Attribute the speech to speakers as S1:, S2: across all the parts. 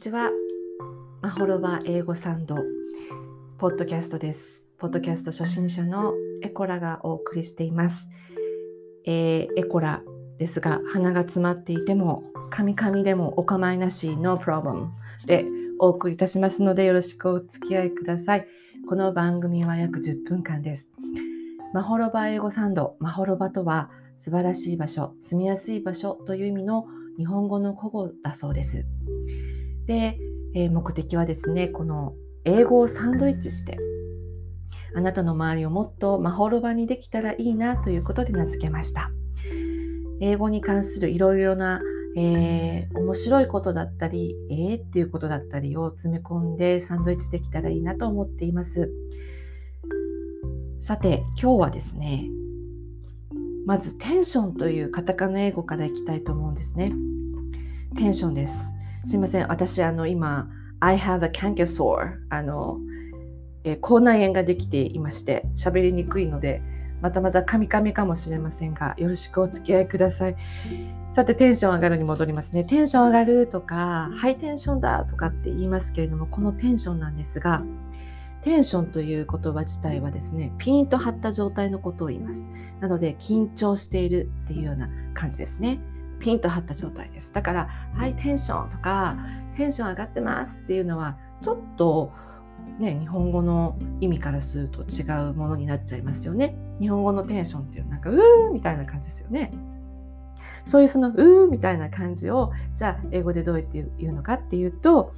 S1: ちは。マホロバ英語サンドポッドキャストです。ポッドキャスト初心者のエコラがお送りしています。えーエコラですが、鼻が詰まっていても、カミカミでもお構いなし、No problem でお送りいたしますので、よろしくお付き合いください。この番組は約10分間です。マホロバ英語サンド、マホロバとは素晴らしい場所、住みやすい場所という意味の日本語の古語だそうです。で、えー目的はですね、この英語をサンドイッチして、あなたの周りをもっとマホロバにできたらいいなということで名付けました。英語に関するいろいろな、えー面白いことだったり、えーっていうことだったりを詰め込んでサンドイッチできたらいいなと思っています。さて、今日はですね、まずテンションというカタカナ英語からいきたいと思うんですね。テンションです。すいません、私あの今、I have a canker sore あの、えー口内炎ができていまして喋りにくいのでまたまたカミカミかもしれませんがよろしくお付き合いください。さてテンション上がるに戻りますね。テンション上がるとかハイテンションだとかって言いますけれどもこのテンションなんですがテンションという言葉自体はですねピンと張った状態のことを言います。なので緊張しているっていうような感じですね。ピンと張った状態です。だからハイテンションとかテンション上がってますっていうのはちょっとね日本語の意味からすると違うものになっちゃいますよね。日本語のテンションっていうなんかうーみたいな感じですよね。そういうそのうーみたいな感じをじゃあ英語でどうやって言うのかっていうと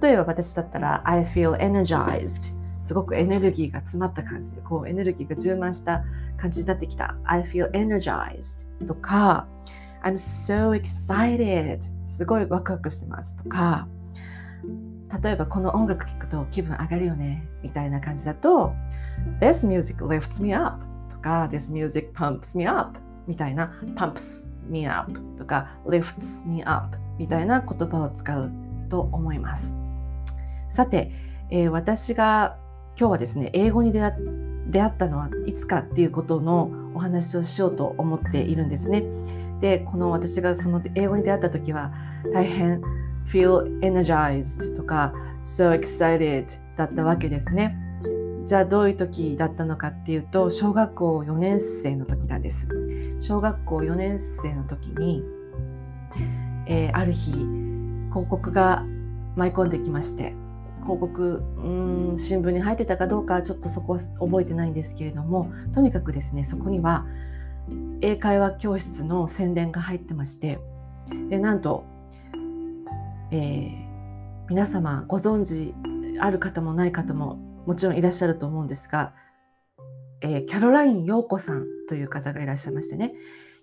S1: 例えば私だったら I feel energized すごくエネルギーが詰まった感じでこうエネルギーが充満した感じになってきた。I feel energized とか I'm so excited. すごいワクワクしてますとか例えばこの音楽聴くと気分上がるよねみたいな感じだと This music lifts me up とか This music pumps me up みたいな pumps me up とか lifts me up みたいな言葉を使うと思います。さて、えー私が今日はですね英語に出会出会ったのはいつかっていうことのお話をしようと思っているんですね。でこの私がその英語に出会った時は大変 feel energized とか so excited だったわけですね。じゃあどういう時だったのかっていうと小学校4年生の時なんです。小学校4年生の時に、えーある日広告が舞い込んできまして広告うん新聞に入ってたかどうかちょっとそこは覚えてないんですけれどもとにかくですねそこには英会話教室の宣伝が入ってましてでなんと、えー皆様ご存知ある方もない方ももちろんいらっしゃると思うんですが、えーキャロライン陽子さんという方がいらっしゃいましてね。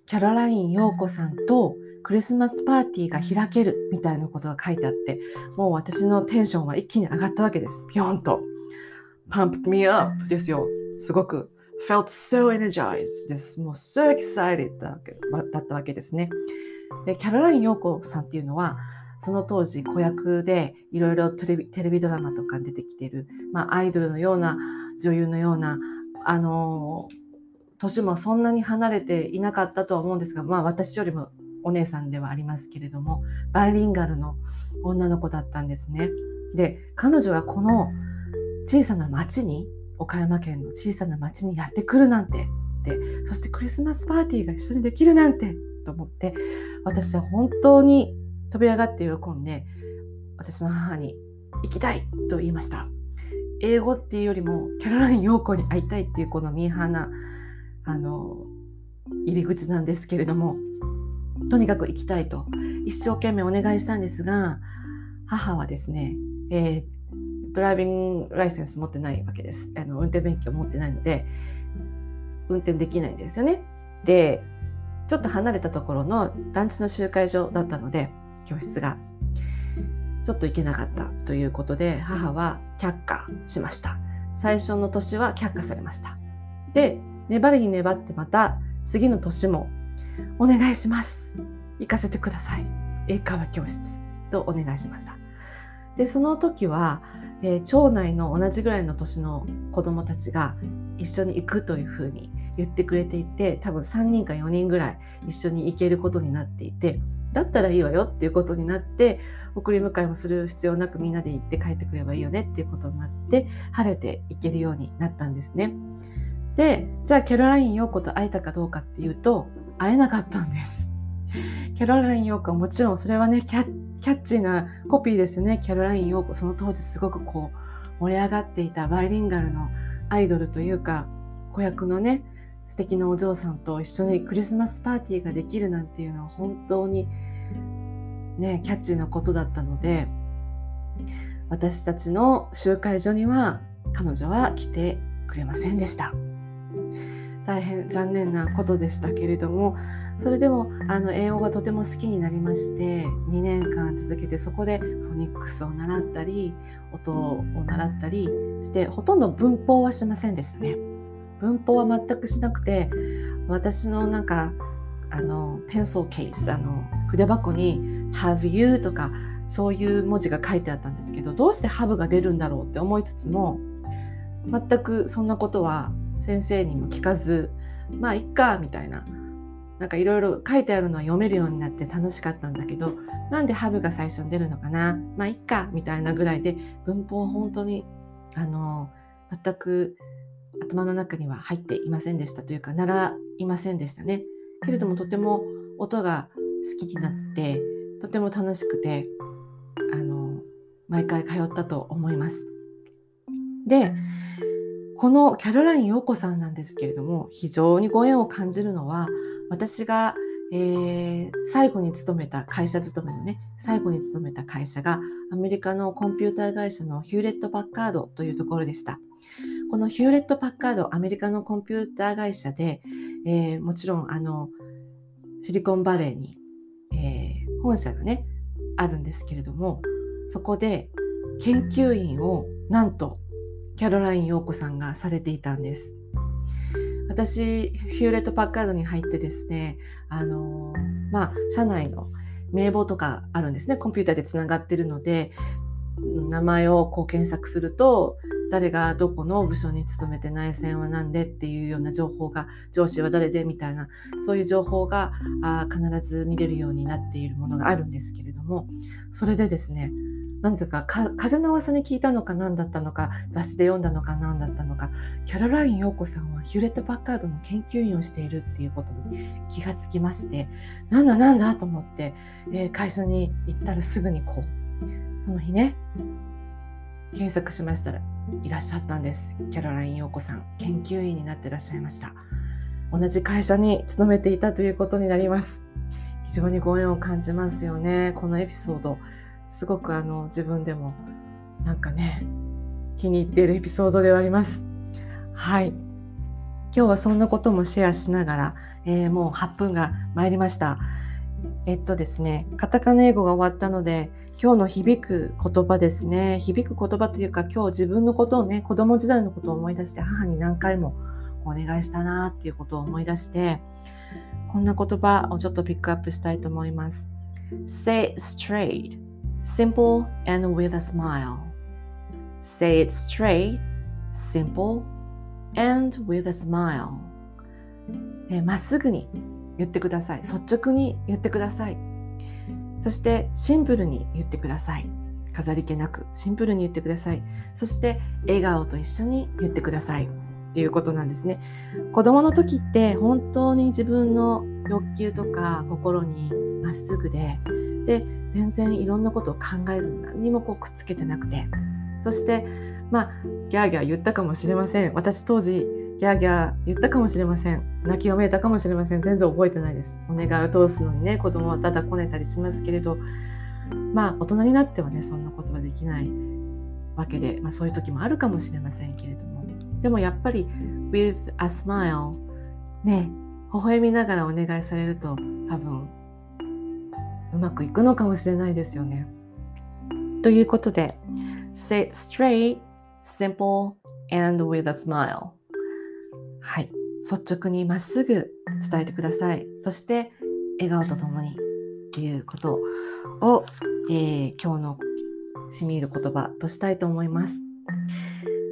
S1: キャロライン陽子さんとクリスマスパーティーが開けるみたいなことが書いてあってもう私のテンションは一気に上がったわけです。ピョンと。Pumped me up ですよ。すごく。Felt so energized. です。もう so excited だったわけですね。でキャロライン陽子さんっていうのはその当時子役でいろいろテレビドラマとか出てきている、まあ、アイドルのような女優のようなあの年もそんなに離れていなかったとは思うんですが、まあ、私よりもお姉さんではありますけれどもバイリンガルの女の子だったんですね。で彼女がこの小さな町に岡山県の小さな町にやってくるなんて。でそしてクリスマスパーティーが一緒にできるなんて。と思って私は本当に飛び上がって喜んで私の母に行きたいと言いました。英語っていうよりもキャロライン陽子に会いたいっていうこのミーハーなあの入り口なんですけれどもとにかく行きたいと。一生懸命お願いしたんですが母はですね、えードライビングライセンス持ってないわけです。あの運転免許持ってないので運転できないんですよね。でちょっと離れたところの団地の集会所だったので教室がちょっと行けなかったということで母は却下しました。最初の年は却下されました。で粘りに粘ってまた次の年もお願いします。行かせてください。英会話教室とお願いしました。でその時は、えー町内の同じぐらいの年の子どもたちが一緒に行くというふうに言ってくれていて多分3人か4人ぐらい一緒に行けることになっていてだったらいいわよっていうことになって送り迎えもする必要なくみんなで行って帰ってくればいいよねっていうことになって晴れて行けるようになったんですね。でじゃあキャロライン陽子と会えたかどうかっていうと会えなかったんです。キャロライン陽子はもちろんそれはねキャッチーなコピーですよね。キャロライン陽子その当時すごくこう盛り上がっていたバイリンガルのアイドルというか子役のね素敵なお嬢さんと一緒にクリスマスパーティーができるなんていうのは本当にねキャッチーなことだったので私たちの集会所には彼女は来てくれませんでした。大変残念なことでしたけれどもそれでもあの英語がとても好きになりまして2年間続けてそこでフォニックスを習ったり音を習ったりしてほとんど文法はしませんでしたね。文法は全くしなくて私のなんかあのペンソーケースあの筆箱に「Have you」とかそういう文字が書いてあったんですけどどうして「Have」が出るんだろうって思いつつも全くそんなことは先生にも聞かずまあいっかみたいななんかいろいろ書いてあるのは読めるようになって楽しかったんだけどなんでハブが最初に出るのかな？まあいっかみたいなぐらいで文法は本当にあの全く頭の中には入っていませんでしたというか習いませんでしたね。けれどもとても音が好きになってとても楽しくてあの毎回通ったと思います。でこのキャロライン陽子さんなんですけれども非常にご縁を感じるのは私が、えー、最後に勤めた会社勤めのね最後に勤めた会社がアメリカのコンピューター会社のヒューレット・パッカードというところでした。このヒューレット・パッカード、アメリカのコンピューター会社で、えー、もちろんあのシリコンバレーに、えー、本社がね、あるんですけれども、そこで研究員をなんとキャロライン陽子さんがされていたんです。私、ヒューレット・パッカードに入ってですね、あのまあ、社内の名簿とかあるんですね。コンピューターでつながってるので、名前をこう検索すると誰がどこの部署に勤めて内戦は何でっていうような情報が上司は誰でみたいなそういう情報があ必ず見れるようになっているものがあるんですけれどもそれでですね何ですか風の噂に聞いたのか何だったのか雑誌で読んだのか何だったのか。キャロライン陽子さんはヒューレット・パッカードの研究員をしているっていうことに気がつきましてなんだなんだと思って、えー、会社に行ったらすぐにこうその日ね検索しましたらいらっしゃったんです。キャロライン陽子さん研究員になってらっしゃいました。同じ会社に勤めていたということになります。非常にご縁を感じますよねこのエピソード。すごくあの自分でもなんかね気に入っているエピソードではありますはい今日はそんなこともシェアしながら、えー、もう8分が参りましたえっとですねカタカナ英語が終わったので今日の響く言葉ですね。響く言葉というか、今日自分のことをね、子供時代のことを思い出して、母に何回もお願いしたなっていうことを思い出して、こんな言葉をちょっとピックアップしたいと思います。Say straight, simple and with a smile. Say it straight, simple and with a smile. まっすぐに言ってください。率直に言ってください。そしてシンプルに言ってください。飾り気なくシンプルに言ってください。そして笑顔と一緒に言ってください。っていうことなんですね。子供の時って本当に自分の欲求とか心にまっすぐで、で、全然いろんなことを考えずに何にもこうくっつけてなくて、そして、まあ、ギャーギャー言ったかもしれません。私当時ギャーギャー言ったかもしれません。泣きをめいたかもしれません。全然覚えてないです。お願いを通すのにね、子供はただこねたりしますけれど、まあ大人になってはね、そんなことはできないわけで、まあそういう時もあるかもしれませんけれども、でもやっぱり with a smile ね、微笑みながらお願いされると多分うまくいくのかもしれないですよね。ということで、say it straight, simple, and with a smile. はい。率直にまっすぐ伝えてください。そして笑顔とともにっていうことを、えー、今日のしみる言葉としたいと思います。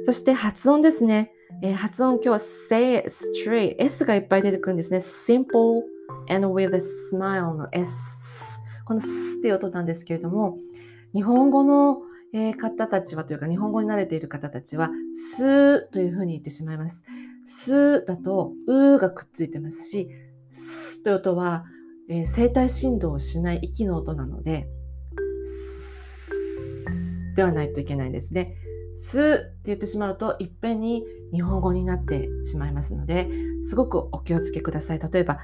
S1: そして発音ですね、えー、発音今日は say it straight S がいっぱい出てくるんですね。simple and with a smile の S このスっていう音なんですけれども、日本語の方たちはというか日本語に慣れている方たちはスーというふうに言ってしまいます。スーだとうがくっついてますし、スという音は、えー、声帯振動をしない息の音なので、ではないといけないんですね。スーって言ってしまうといっぺんに日本語になってしまいますのですごくお気をつけください。例えば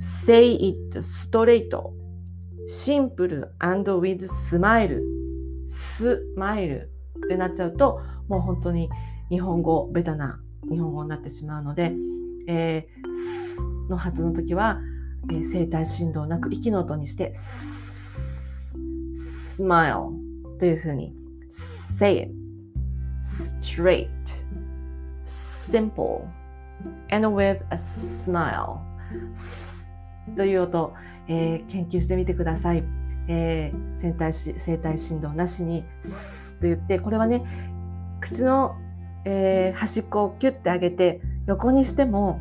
S1: Say it straight シンプル and with smile スマイルってなっちゃうともう本当に日本語ベタな日本語になってしまうので、えー、スの発の時は、えー、声帯振動なく息の音にしてスマイルというふうに say it straight simple and with a smile という音、えー、研究してみてください。えー、声帯し声帯振動なしにスッと言ってこれはね口の、えー、端っこをキュッて上げて横にしても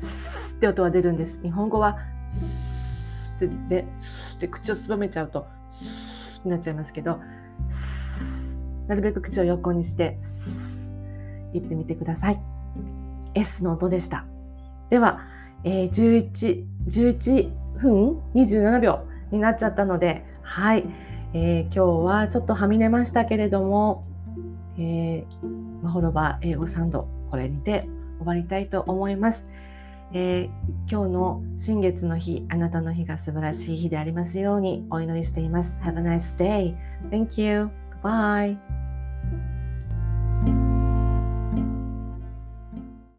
S1: スッって音は出るんです。日本語はスッってでスッって口をすぼめちゃうとスッってなっちゃいますけどなるべく口を横にして言ってみてください。S の音でした。では、えー、11, 11分27秒になっちゃったので、はい、えー、今日はちょっとはみ出ましたけれども、えー、マホロバ英語サンド、これにて終わりたいと思います。えー、今日の新月の日、あなたの日が素晴らしい日でありますようにお祈りしています。Have a nice day. Thank you. Bye.